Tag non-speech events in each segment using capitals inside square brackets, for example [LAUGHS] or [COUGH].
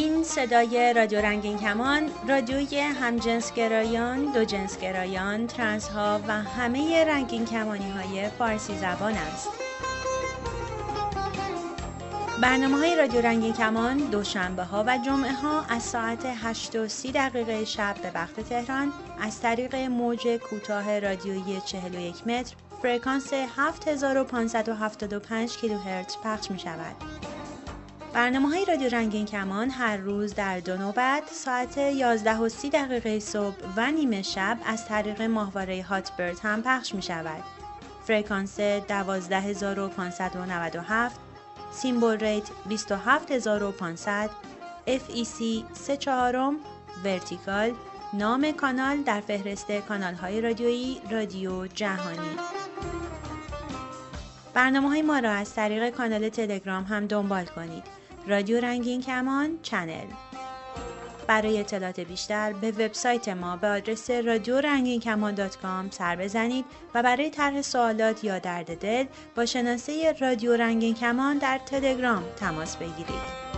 این صدای رادیو رنگین کمان رادیوی همجنسگرایان، دو جنسگرایان، ترنس ها و همه رنگین کمانی های فارسی زبان است. برنامه های رادیو رنگین کمان دوشنبه ها و جمعه ها از ساعت 8 و 30 دقیقه شب به وقت تهران از طریق موج کوتاه رادیویی 41 متر فرکانس 7575 کیلوهرتز پخش می شود. برنامه های رادیو رنگین کمان هر روز در دو نوبت ساعت 11 و 30 دقیقه صبح و نیمه شب از طریق ماهواره هاتبرد هم پخش می شود. فرکانس 12597 symbol rate 27500 FEC 3 چهارم vertical نام کانال در فهرست کانال های رادیویی رادیو جهانی برنامه های ما را از طریق کانال تلگرام هم دنبال کنید رادیو رنگین کمان channel برای اطلاعات بیشتر به وبسایت ما به آدرس رادیو رنگین کمان dot com سر بزنید و برای طرح سوالات یا درد دل با شناسه رادیو رنگین کمان در تلگرام تماس بگیرید.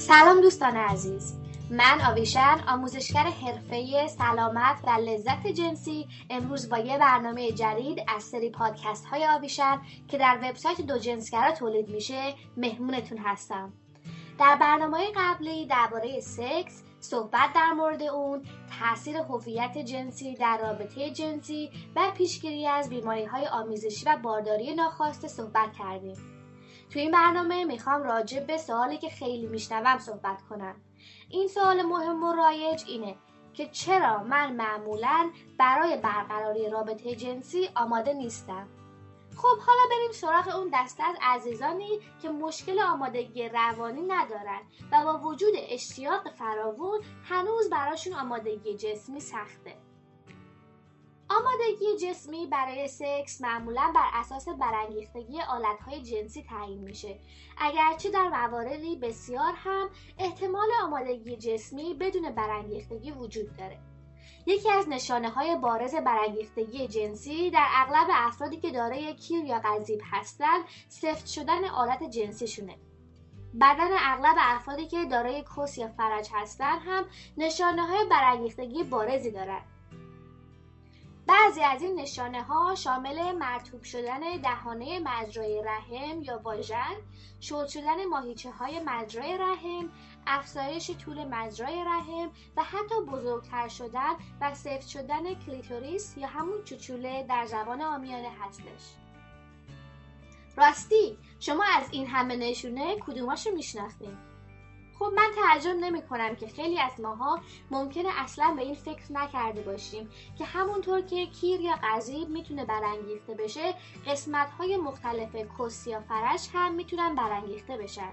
سلام دوستان عزیز. من آویشن آموزشگر حرفه سلامت و لذت جنسی امروز با یه برنامه جدید از سری پادکست های آویشن که در وبسایت دو جنسگرا تولید میشه مهمونتون هستم. در برنامه قبلی درباره سکس صحبت در مورد اون تاثیر هویت جنسی در رابطه جنسی و پیشگیری از بیماری های آمیزشی و بارداری ناخواسته صحبت کردیم. تو این برنامه می‌خوام راجع به سوالی که خیلی میشنوم صحبت کنم. این سوال مهم و رایج اینه که چرا من معمولا برای برقراری رابطه جنسی آماده نیستم؟ خب حالا بریم سراغ اون دسته از عزیزانی که مشکل آمادگی روانی ندارن و با وجود اشتیاق فراوون هنوز براشون آمادگی جسمی سخته. آمادگی جسمی برای سکس معمولا بر اساس برانگیختگی آلتهای جنسی تعیین میشه. اگرچه در مواردی بسیار هم احتمال آمادگی جسمی بدون برانگیختگی وجود داره. یکی از نشانه های بارز برانگیختگی جنسی در اغلب افرادی که دارای کیر یا قذیب هستند سفت شدن آلت جنسیشونه. بدن اغلب افرادی که دارای کس یا فرج هستند هم نشانه های برانگیختگی بارزی دارند. بعضی از این نشانه ها شامل مرتوب شدن دهانه مجرای رحم یا واژن، شل شدن ماهیچه های مجرای رحم، افزایش طول مجرای رحم و حتی بزرگتر شدن و سفت شدن کلیتوریس یا همون چوچوله در زبان آمیانه هستش. راستی شما از این همه نشونه کدوماشو می‌شناسید؟ خب من تعجب نمی کنم که خیلی از ماها ممکنه اصلا به این فکر نکرده باشیم که همونطور که کیر یا قذیب می‌تونه برانگیخته بشه قسمت های مختلف کس یا فرش هم می‌تونن برانگیخته بشن.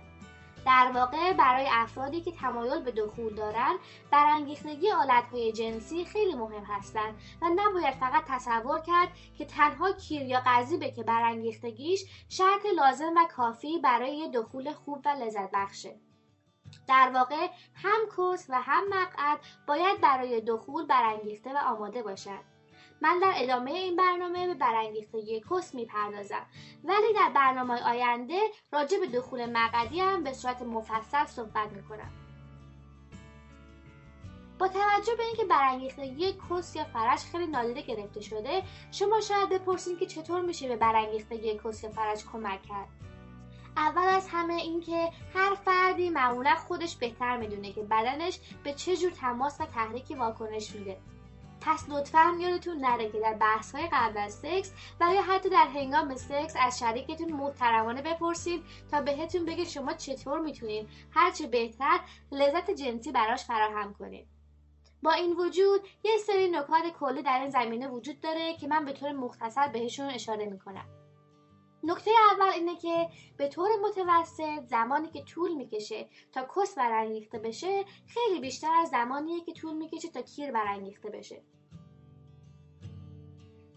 در واقع برای افرادی که تمایل به دخول دارن برانگیختگی های جنسی خیلی مهم هستند و نباید فقط تصور کرد که تنها کیر یا قذیبه که برانگیختگیش شرط لازم و کافی برای دخول خوب و لذت بخشه. در واقع هم کس و هم مقعد باید برای دخول برانگیخته و آماده باشد من در ادامه این برنامه به برانگیختگی کس می‌پردازم. ولی در برنامه آینده راجع به دخول مقعدی هم به صورت مفصل صحبت می‌کنم. با توجه به اینکه برانگیختگی کس یا فرش خیلی نادیده گرفته شده شما شاید بپرسید که چطور میشه به برانگیختگی کس یا فرش کمک کرد. اول از همه اینکه هر فردی معمولا خودش بهتر می‌دونه که بدنش به چه جور تماس و تحریکی واکنش میده. پس لطفا یادتون نره که در بحث های قبل از سکس و یا حتی در هنگام سکس از شریکتون محترمانه بپرسید تا بهتون بگه شما چطور می‌تونید هرچه بهتر لذت جنسی براش فراهم کنید با این وجود یه سری نکات کلی در این زمینه وجود داره که من به طور مختصر بهشون اشاره می‌کنم. نکته اول اینه که به طور متوسط زمانی که طول می‌کشه تا کس برانگیخته بشه خیلی بیشتر از زمانیه که طول می‌کشه تا کیر برانگیخته بشه.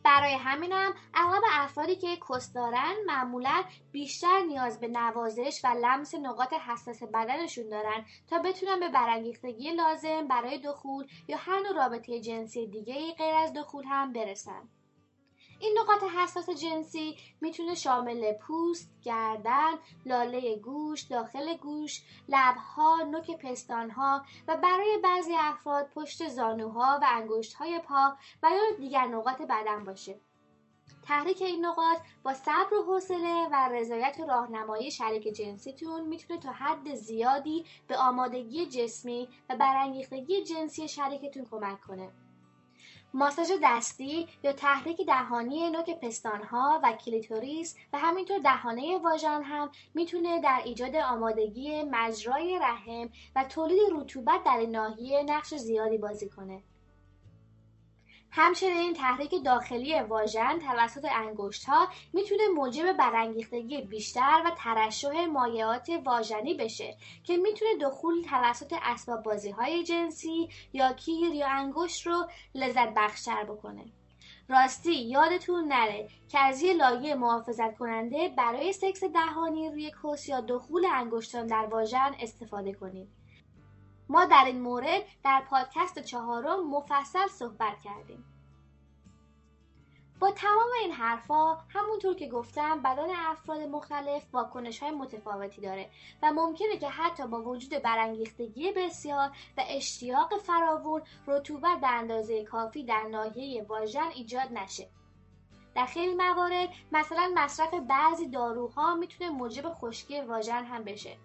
برای همینم اغلب افرادی که کس دارن معمولا بیشتر نیاز به نوازش و لمس نقاط حساس بدنشون دارن تا بتونن به برانگیختگی لازم برای دخول یا هر نوع رابطه جنسی دیگه غیر از دخول هم برسن. این نقاط حساس جنسی می‌تونه شامل پوست، گردن، لاله گوش، داخل گوش، لبها، نوک پستانها و برای بعضی افراد پشت زانوها و انگشتهای پا و یا دیگر نقاط بدن باشه. تحریک این نقاط با صبر و حوصله و رضایت و راهنمایی شریک جنسیتون می‌تونه تا حد زیادی به آمادگی جسمی و برانگیختگی جنسی شریکتون کمک کنه. ماساژ دستی یا تحریک دهانی نوک پستانها و کلیتوریس و همینطور دهانه واژن هم می‌تونه در ایجاد آمادگی مجرای رحم و تولید رطوبت در ناحیه نقش زیادی بازی کنه. همچنین تحریک داخلی واژن توسط انگشت ها می‌تونه موجب برانگیختگی بیشتر و ترشح مایعات واژنی بشه که می‌تونه دخول توسط اسباب بازی های جنسی یا کیر یا انگشت رو لذت بخشتر بکنه. راستی یادتون نره که از یه لایه محافظت کننده برای سکس دهانی روی کس یا دخول انگشتان در واژن استفاده کنید. ما در این مورد در پادکست چهارم مفصل صحبت کردیم. با تمام این حرفا همونطور که گفتم بدن افراد مختلف واکنش های متفاوتی داره و ممکنه که حتی با وجود برانگیختگی بسیار و اشتیاق فراوون رطوبت به اندازه کافی در ناحیه واژن ایجاد نشه. در خیلی موارد مثلا مصرف بعضی داروها می‌تونه موجب خشکی واژن هم بشه.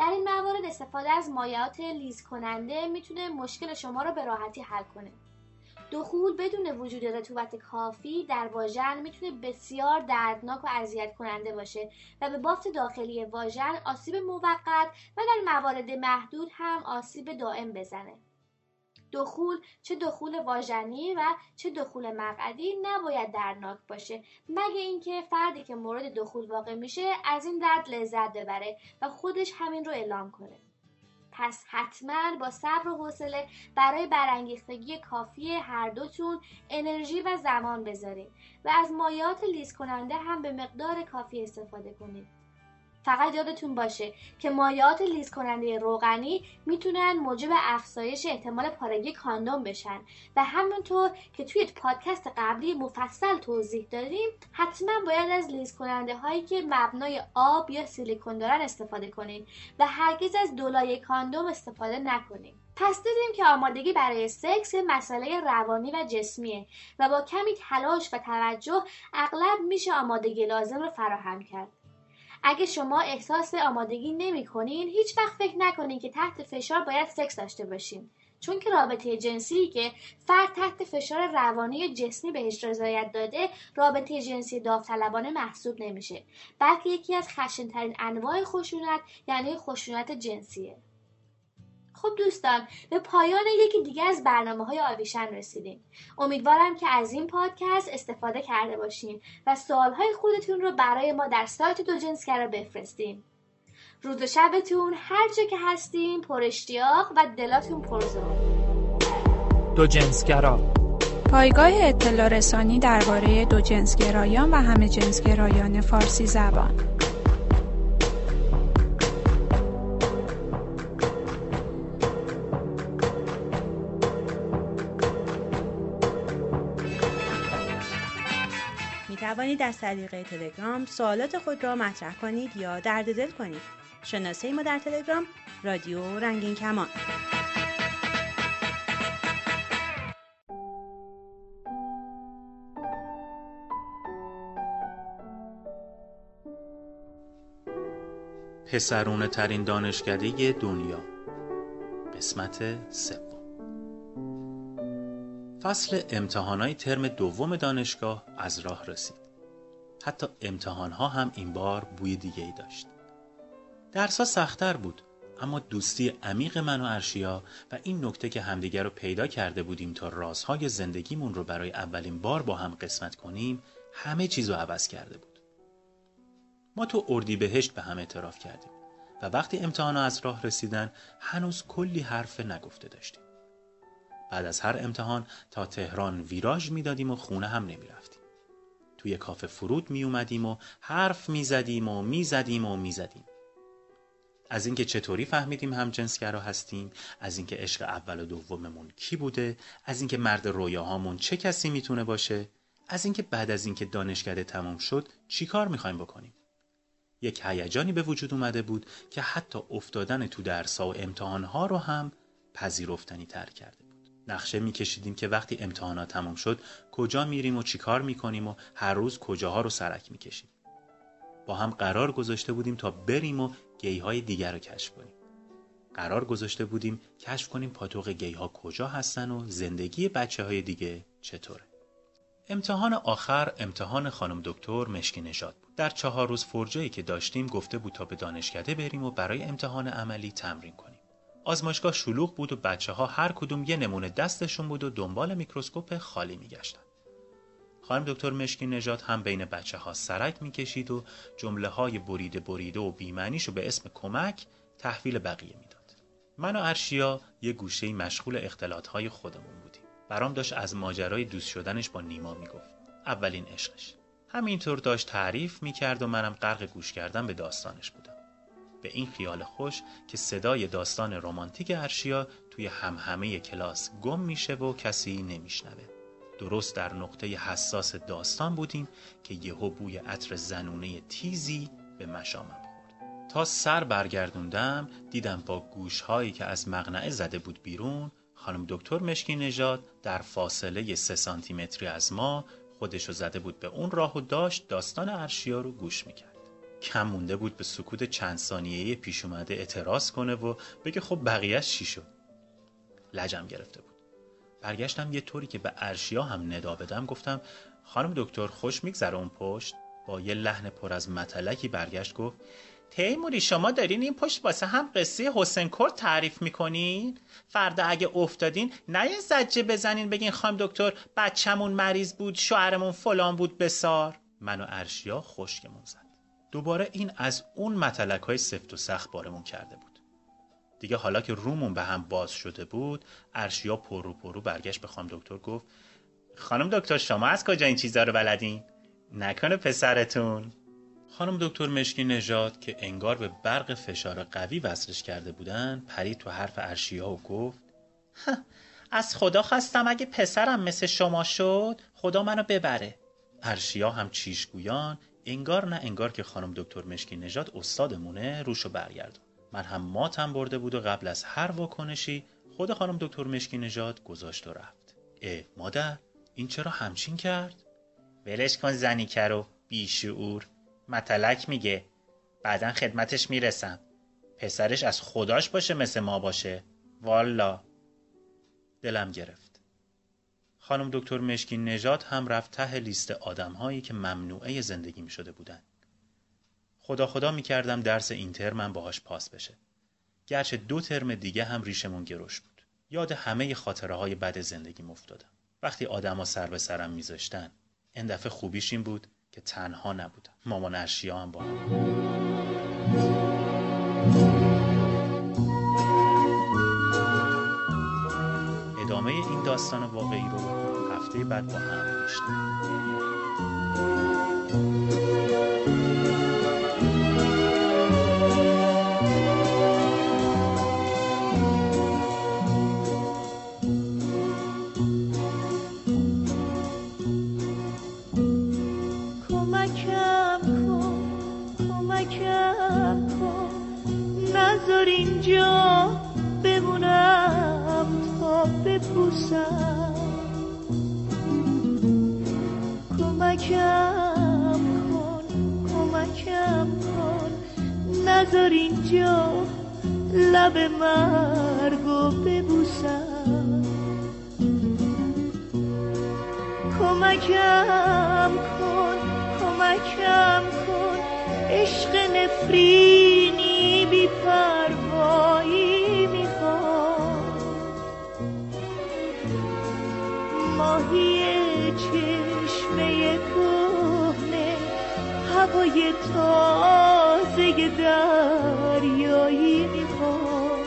در این موارد استفاده از مایعات لیز کننده می‌تونه مشکل شما رو به راحتی حل کنه. دخول بدون وجود رطوبت کافی در واژن می‌تونه بسیار دردناک و اذیت کننده باشه و به بافت داخلی واژن آسیب موقت و در موارد محدود هم آسیب دائم بزنه. دخول چه دخول واژنی و چه دخول مقعدی نباید دردناک باشه. مگه اینکه فردی که مورد دخول واقع میشه از این درد لذت ببره و خودش همین رو اعلام کنه. پس حتما با صبر و حوصله برای برانگیختگی کافی هر دوتون انرژی و زمان بذارید و از مایعات لیز کننده هم به مقدار کافی استفاده کنید فقط یادتون باشه که مایعات لیز کننده روغنی می‌تونن موجب افزایش احتمال پارگی کاندوم بشن. و همونطور که توی پادکست قبلی مفصل توضیح دادیم حتما باید از لیز کننده هایی که مبنای آب یا سیلیکون دارن استفاده کنید و هرگز از دولای کاندوم استفاده نکنید پس دیدیم که آمادگی برای سکس مسئله روانی و جسمیه و با کمی تلاش و توجه اغلب میشه آمادگی لازم رو فراهم کرد. اگه شما احساس آمادگی نمی کنین هیچ وقت فکر نکنین که تحت فشار باید سکس داشته باشین. چون که رابطه جنسی که فرد تحت فشار روانی جسمی بهش رضایت داده رابطه جنسی داوطلبانه محسوب نمیشه. بلکه یکی از خشنترین انواع خشونت یعنی خشونت جنسیه. خب دوستان به پایان یکی دیگه از برنامه های آویشن رسیدیم. امیدوارم که از این پادکست استفاده کرده باشین و سوال های خودتون رو برای ما در سایت دو جنسگرا بفرستین. روز و شبتون هر جا که هستین پر اشتیاق و دلاتون پرزور دو جنسگرا. پایگاه اطلاع رسانی درباره دو جنسگرایان و همه جنسگرایان فارسی زبان. توانید از طریق تلگرام سوالات خود را مطرح کنید یا درد دل کنید. شناسه ما در تلگرام رادیو رنگین کمان. پسرونه ترین دانشکده دنیا قسمت سوم فصل امتحانای ترم دوم دانشگاه از راه رسید. حتی امتحانها هم این بار بوی دیگه ای داشت. درسا سختتر بود اما دوستی عمیق من و ارشیا و این نکته که همدیگر رو پیدا کرده بودیم تا رازهای زندگیمون رو برای اولین بار با هم قسمت کنیم همه چیز رو عوض کرده بود. ما تو اردی بهشت به هم اعتراف کردیم و وقتی امتحان از راه رسیدن هنوز کلی حرف نگفته داشتیم. بعد از هر امتحان تا تهران ویراژ می‌دادیم و خونه هم نمی‌رفتیم توی کافه فرود می اومدیم و حرف می زدیم و می زدیم و می زدیم. از اینکه چطوری فهمیدیم هم جنسگرا هستیم؟ از اینکه عشق اول و دوممون کی بوده؟ از اینکه مرد رویاهامون چه کسی می‌تونه باشه؟ از اینکه بعد از اینکه دانشکده تمام شد چیکار می‌خوایم بکنیم؟ یک هیجانی به وجود اومده بود که حتی افتادن تو درسا و امتحانها رو هم پذیرفتنی تر کرده. نقشه میکشیدیم که وقتی امتحانات تمام شد کجا میریم و چیکار می‌کنیم و هر روز کجاها رو سرک می‌کشیم. با هم قرار گذاشته بودیم تا بریم و گی های دیگر رو کشف کنیم. قرار گذاشته بودیم کشف کنیم پاتوق گی ها کجا هستن و زندگی بچه های دیگه چطوره. امتحان آخر امتحان خانم دکتر مشکی نژاد بود. در چهار روز فرجایی که داشتیم گفته بود تا به دانشکده بریم و برای امتحان عملی تمرین کنیم. آزمایشگاه شلوغ بود و بچه ها هر کدوم یه نمونه دستشون بود و دنبال میکروسکوپ خالی میگشتن. خانم دکتر مشکی نژاد هم بین بچه ها سرک می‌کشید و جمله های بریده بریده و بیمعنیشو به اسم کمک تحویل بقیه می‌داد. من و ارشیا یه گوشه مشغول اختلاط های خودمون بودیم. برام داشت از ماجرای دوست شدنش با نیما می‌گفت. اولین عشقش. همینطور داشت تعریف می‌کرد و منم غرق گوش کردن به داستانش بودم. به این خیال خوش که صدای داستان رمانتیک ارشیا توی همهمه کلاس گم میشه و کسی نمیشنوه. درست در نقطه حساس داستان بودیم که یهو بوی عطر زنونه تیزی به مشامم خورد. تا سر برگردوندم دیدم با گوشهایی که از مغنعه زده بود بیرون خانم دکتر مشکی نژاد در فاصله سه سانتیمتری از ما خودشو زده بود به اون راه و داشت داستان ارشیا رو گوش می‌کرد. کم مونده بود به سکوت چند ثانیه‌ای پیش اومده اعتراض کنه و بگه خب بقیهش چی شد؟ لجم گرفته بود. برگشتم یه طوری که به ارشیا هم ندا بدم گفتم خانم دکتر خوش میگذره اون پشت؟ با یه لحن پر از متلکی برگشت گفت تیموری شما دارین این پشت واسه هم قصه حسین کرد تعریف می‌کنین؟ فردا اگه افتادین نه یه زجه بزنین بگین خانم دکتر بچه‌مون مریض بود شوهرمون فلان بود بسار. من و ارشیا خشکمون زد. دوباره این از اون متلک های سفت و سخت بارمون کرده بود. دیگه حالا که رومون به هم باز شده بود ارشیا پرو پرو برگشت به خانم دکتر گفت خانم دکتر شما از کجا این چیزا رو بلدین؟ نکنه پسرتون. خانم دکتر مشکی نژاد که انگار به برق فشار قوی وصلش کرده بودن پرید تو حرف ارشیا و گفت از خدا خواستم اگه پسرم مثل شما شد خدا منو ببره. ارشیا هم چیشگویان انگار نه انگار که خانم دکتر مشکی نژاد استادمونه روشو برگردون من هم ماتم برده بود و قبل از هر واکنشی خود خانم دکتر مشکی نژاد گذاشت و رفت. اه مادر این چرا همچین کرد؟ ولش کن زنی کرو بیشعور. متلک میگه. بعدا خدمتش می‌رسم. پسرش از خداش باشه مثل ما باشه. والا. دلم گرفت. خانم دکتر مشکی نژاد هم رفت ته لیست آدم هایی که ممنوعه زندگی می شده بودن. خدا خدا می کردم درس این ترمم باهاش پاس بشه. گرچه دو ترم دیگه هم ریشمون گروش بود. یاد همه خاطره های بد زندگی افتادم. وقتی آدما سر به سرم میذاشتن این دفعه خوبیش این بود که تنها نبودم. مامان ارشیا هم با هم. ادامه این داستان واقعی رو هفته بعد با هم میشنویم. ماهی چشمه کهنه هوای تازه دریایی می‌خوام.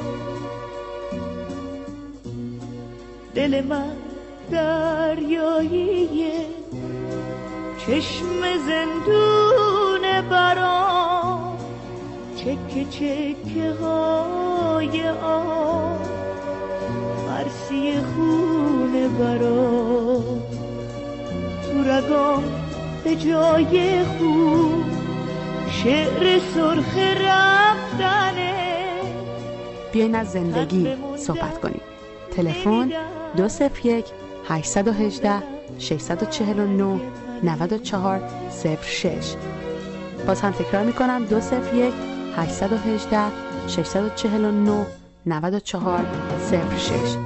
دل من دریاییه چشم زندون برام چکه چکه های آب مرسی خونه برام. تو رگام به جای خوب شعر سرخ رفتنه. بیاین از زندگی صحبت کنیم. تلفن 201 818 649 94 06 باز هم تکرار می‌کنم. 201 818 649 94 06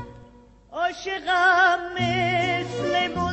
عاشقم مثل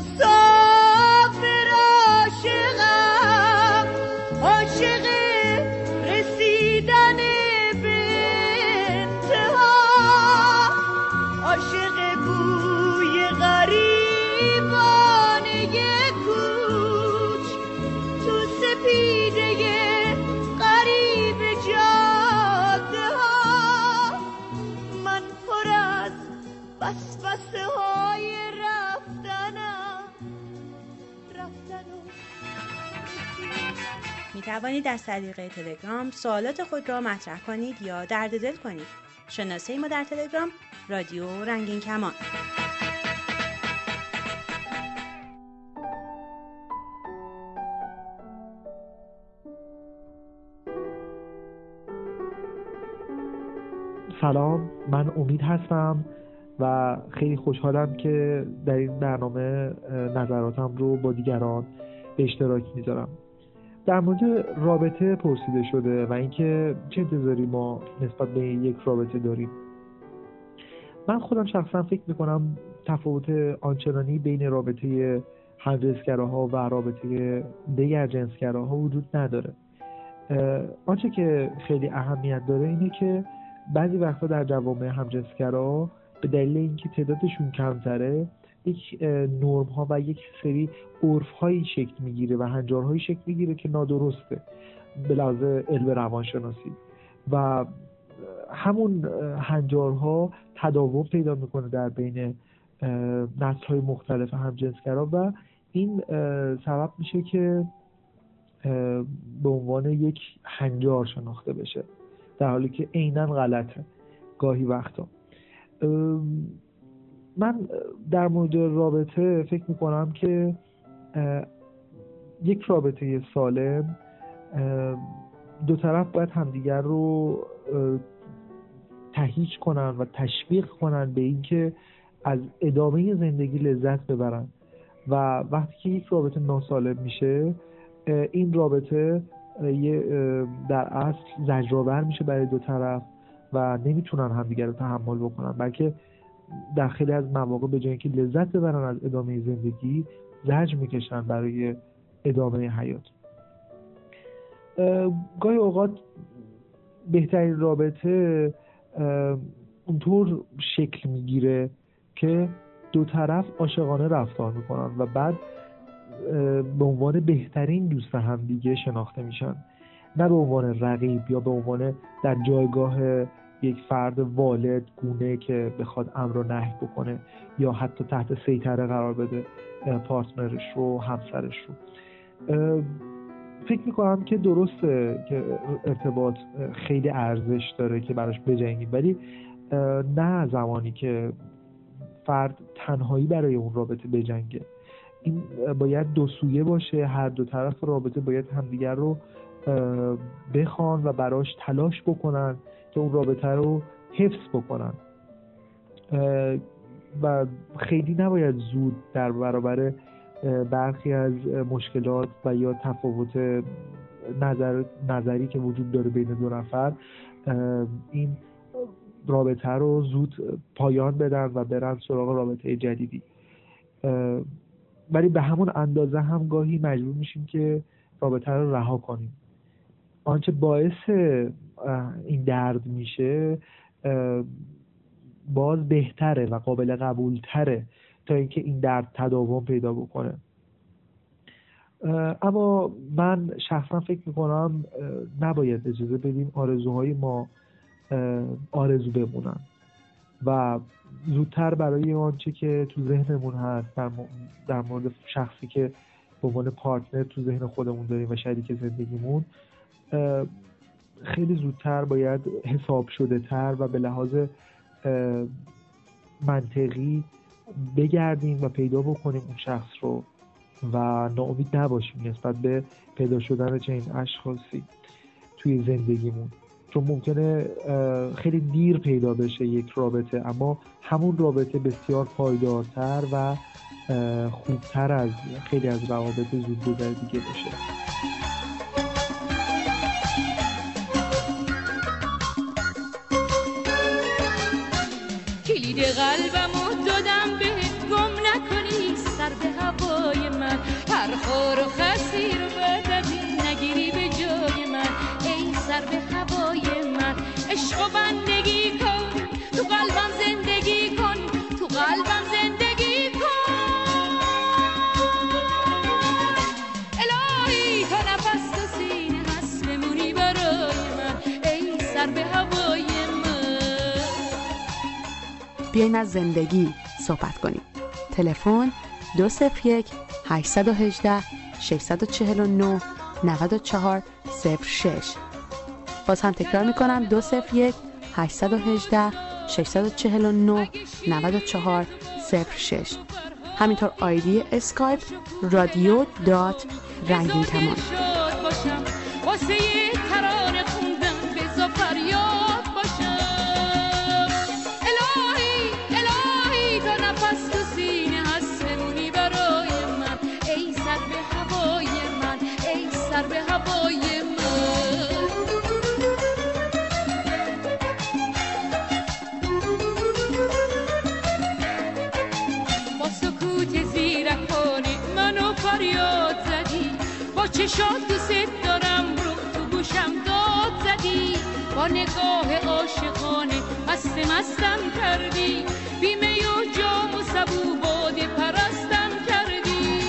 توانید از طریق تلگرام سوالات خود را مطرح کنید یا درد دل کنید. شناسه ما در تلگرام رادیو رنگین کمان. سلام من امید هستم و خیلی خوشحالم که در این برنامه نظراتم رو با دیگران به اشتراک می‌ذارم در مورد رابطه پرسیده شده و اینکه چه انتظاری ما نسبت به یک رابطه داریم. من خودم شخصا فکر می‌کنم تفاوت آنچنانی بین رابطه همجنسگراها و رابطه دیگر جنسگراها وجود نداره. آنچه که خیلی اهمیت داره اینه که بعضی وقتا در جوامع همجنسگرا به دلیل اینکه تعدادشون کمتره یک نرم ها و یک سری عرف هایی شکل می‌گیره و هنجارهایی شکل می‌گیره که نادرسته به لحاظ علم روانشناسی. و همون هنجارها تداوم پیدا می‌کنه در بین نسل های مختلف همجنسگرا و این سبب میشه که به عنوان یک هنجار شناخته بشه. در حالی که عینا غلطه گاهی وقتا. من در مورد رابطه فکر می‌کنم که یک رابطه سالم دو طرف باید همدیگر رو تهیج کنن و تشویق کنن به اینکه از ادامه زندگی لذت ببرن. و وقتی که یک رابطه ناسالم میشه این رابطه یه در اصل زجرآور میشه برای دو طرف و نمی‌تونن همدیگر رو تحمل بکنن. بلکه در خیلی از مواقع به جای اینکه لذت ببرن از ادامه زندگی زجر می‌کشن برای ادامه حیات. اه، گاهی اوقات بهترین رابطه اونطور شکل می‌گیره که دو طرف عاشقانه رفتار می‌کنن و بعد به عنوان بهترین دوست همدیگه شناخته میشن. نه به عنوان رقیب یا به عنوان در جایگاه یک فرد والد گونه که بخواد امر و نهی بکنه یا حتی تحت سیطره قرار بده پارتنرش رو همسرش رو. فکر می‌کنم که درسته که ارتباط خیلی ارزش داره که براش بجنگیم. ولی نه زمانی که فرد تنهایی برای اون رابطه بجنگه. این باید دو سویه باشه. هر دو طرف رابطه باید همدیگر رو بخوان و براش تلاش بکنن. که اون رابطه رو حفظ بکنن. و خیلی نباید زود در برابر برخی از مشکلات و یا تفاوت نظر نظری که وجود داره بین دو نفر این رابطه رو زود پایان بدن و برن سراغ رابطه جدیدی. ولی به همون اندازه هم گاهی مجبور میشیم که رابطه رو رها کنیم. آنچه باعث این درد میشه باز بهتره و قابل قبولتره تا اینکه این درد تداوم پیدا بکنه. اما من شخصا فکر می‌کنم نباید اجازه بدیم آرزوهای ما آرزو بمونن و زودتر برای آنچه که تو ذهنمون هست در مورد شخصی که به عنوان پارتنر تو ذهن خودمون داریم و شریک زندگیمون خیلی زودتر باید حساب شده تر و به لحاظ منطقی بگردیم و پیدا بکنیم اون شخص رو و ناامید نباشیم نسبت به پیدا شدن چنین اشخاصی توی زندگیمون. چون ممکنه خیلی دیر پیدا بشه یک رابطه اما همون رابطه بسیار پایدارتر و خوبتر از خیلی از روابط زود دیگه باشه بیاین از زندگی صحبت کنیم. تلفن 201 818 649 94 06 باز هم تکرار می‌کنم 201 818 649 94 06 همینطور آیدی اسکایپ radio dot رنگین کمان چشات دوست دارم رو تو گوشم داد زدی. با نگاه عاشقانه مست مستم کردی. بیمه و جام و سبو باده پرستم کردی.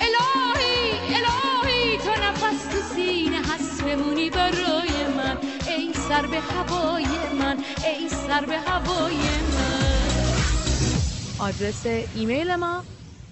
الهی الهی تا نفس تو سینه هست بمونی برای من. ای سر به هوای من ای سر به هوای من. آدرس ایمیل ما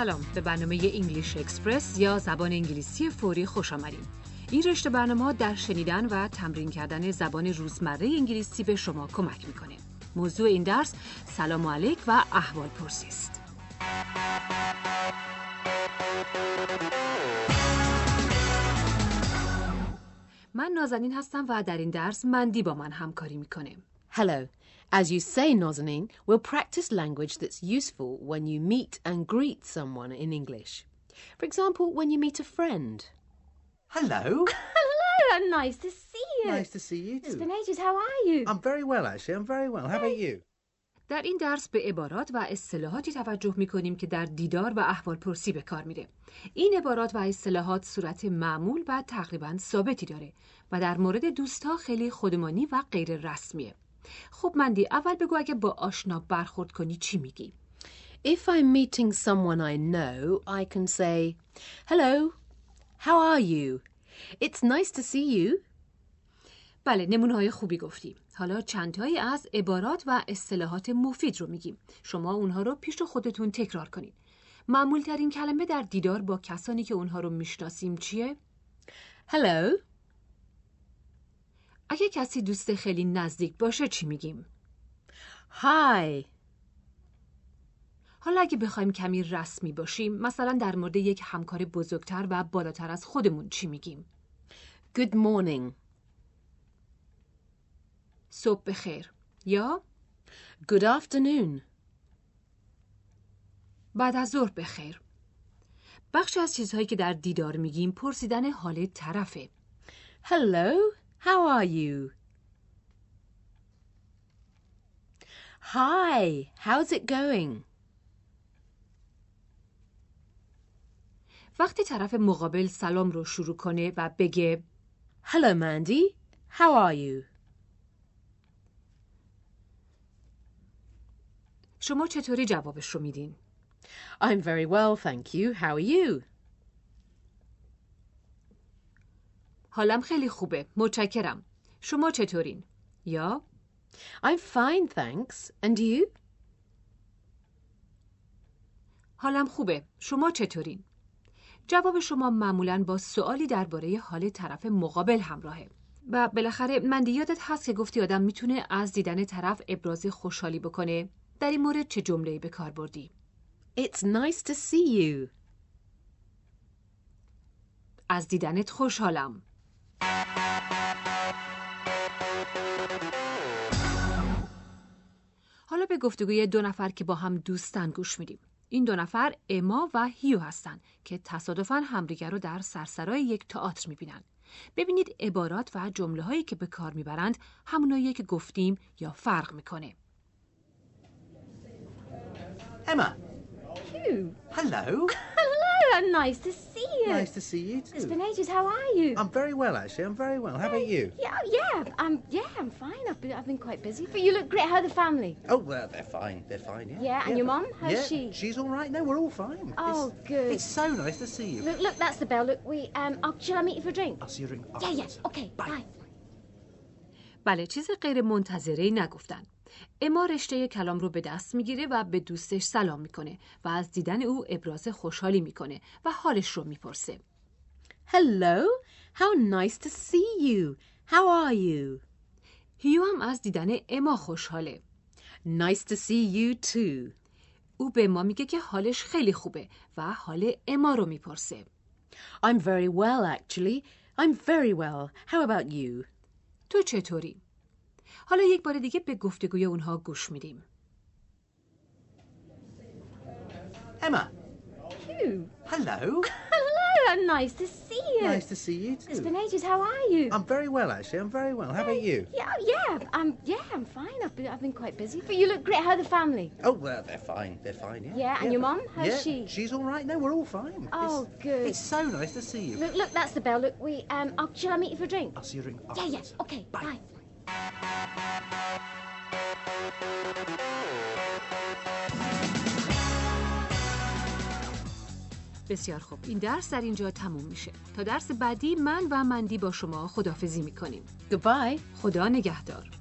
سلام به برنامه انگلیش اکسپرس یا زبان انگلیسی فوری خوش آمدید. این رشته برنامه در شنیدن و تمرین کردن زبان روزمره انگلیسی به شما کمک می‌کنه. موضوع این درس سلام علیک و احوال پرسی است. من نازنین هستم و در این درس مندی با من همکاری می‌کنه. Hello. As you say, Nazanin, we'll practice language that's useful when you meet and greet someone in English. For example, when you meet a friend. Hello. [LAUGHS] Hello, and nice to see you. Nice to see you It's too. been ages. How are you? I'm very well, actually. I'm very well. How about you? در این درس به عبارات و اصطلاحاتی توجه میکنیم که در دیدار و احوال پرسی به کار میره. این عبارات و اصطلاحات صورت معمول و تقریبا ثابتی داره و در مورد دوستا خیلی خودمانی و غیر رسمیه. خب مندی اول بگو اگه با آشنا برخورد کنی چی میگی؟ If I'm meeting someone I know, I can say, Hello. How are you? It's nice to see you. بله نمونه های خوبی گفتی. حالا چندتایی از عبارات و اصطلاحات مفید رو میگیم. شما اونها رو پیش خودتون تکرار کنید. معمول ترین کلمه در دیدار با کسانی که اونها رو می‌شناسیم چیه؟ Hello. اگه کسی دوست خیلی نزدیک باشه چی میگیم؟ Hi. حالا اگه بخوایم کمی رسمی باشیم مثلا در مورد یک همکار بزرگتر و بالاتر از خودمون چی میگیم؟ Good morning. صبح بخیر یا Good afternoon. بعد از ظهر بخیر بخشی از چیزهایی که در دیدار میگیم پرسیدن حال طرفه Hello. How are you? Hi, how's it going? وقتی طرف مقابل سلام رو شروع کنه و بگه Hello Mandy, how are you? شما چطوری جوابش رو میدین؟ I'm very well, thank you. How are you? حالم خیلی خوبه. متشکرم. شما چطورین؟ یا I'm fine, thanks. And you? حالم خوبه. شما چطورین؟ جواب شما معمولا با سوالی درباره حال طرف مقابل همراهه. و بالاخره من یادت هست که گفتی آدم می‌تونه از دیدن طرف ابراز خوشحالی بکنه. در این مورد چه جمله‌ای به کار بردی؟ It's nice to see you. از دیدنت خوشحالم. حالا به گفتگوی دو نفر که با هم دوستن گوش میدیم. این دو نفر اما و هیو هستند که تصادفاً همدیگر رو در سرسرای یک تئاتر می‌بینن. ببینید عبارات و جمله هایی که به کار می‌برند همونایی که گفتیم یا فرق می‌کنه. Emma. Hugh. Hello. [LAUGHS] Hello, and nice to see you. Nice to see you too. It's been ages. How are you? I'm very well, actually. I'm very well. How about you? Yeah, oh, yeah, I'm yeah, I'm fine. I've been I've been quite busy, but you look great. How are the family? Oh, well, they're fine. They're fine, yeah. Yeah, and your mum? How's yeah, she? She's all right. No, we're all fine. Oh, It's- good. It's so nice to see you. Look, look, that's the bell. Look, we um, oh, shall I meet you for a drink? I'll see you drink Yeah, afterwards. yeah. Okay, bye. بله چیز غیر منتظره نگفتن. اما رشته کلام رو به دست می‌گیره و به دوستش سلام می‌کنه و از دیدن او ابراز خوشحالی می‌کنه و حالش رو می‌پرسه. Hello. How nice to see you. How are you? هیو هم از دیدن اما خوشحاله. Nice to see you too. او به ما میگه که حالش خیلی خوبه و حال اما رو می‌پرسه. I'm very well, actually. I'm very well. How about you? تو چطوری؟ حالا یک بار دیگه به گفتگوی اونها گوش میدیم. Emma. Hugh. Hello. Hello, and nice to see you. Nice to see you too. It's been ages. How are you? I'm very well, actually. I'm very well. How about you? Yeah, oh, yeah, I'm yeah, I'm fine. I've been I've been quite busy, but you look great. How are the family? Oh, well, they're fine. They're fine, yeah. Yeah, and your mum? How's yeah, she? She's all right. No, we're all fine. Oh, It's- good. It's so nice to see you. Look, look, that's the bell. Look, we um, oh, shall I meet you for a drink? I'll see you drink Yeah, afterwards. yeah. Okay, bye. بسیار خوب. این درس در اینجا تموم میشه. تا درس بعدی من و مندی با شما خدافزی می‌کنیم. Goodbye. خدا نگهدار.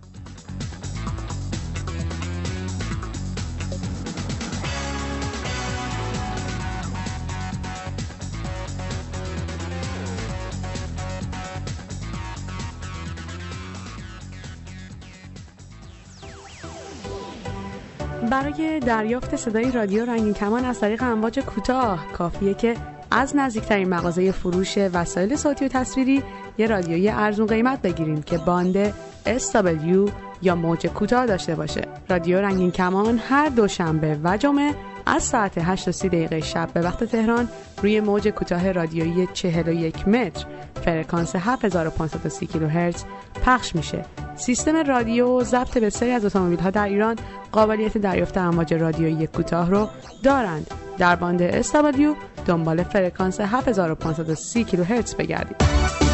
دریافت صدای رادیو رنگین کمان از طریق امواج کوتاه. کافیه که از نزدیکترین مغازه فروش وسایل صوتی و تصویری یه رادیویی ارزون قیمت بگیریم که باند SW یا موج کوتاه داشته باشه. رادیو رنگین کمان هر دوشنبه و جمعه از ساعت 8 تا 30 دقیقه شب به وقت تهران روی موج کوتاه رادیویی 41 متر. فرکانس 7530 کیلوهرتز پخش میشه. سیستم رادیو ضبط بسیاری از اتومبیل ها در ایران قابلیت دریافت امواج رادیویی کوتاه رو دارند. در باند SW دنبال فرکانس 7530 کیلوهرتز بگردید.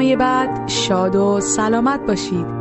برنامه بعد شاد و سلامت باشید.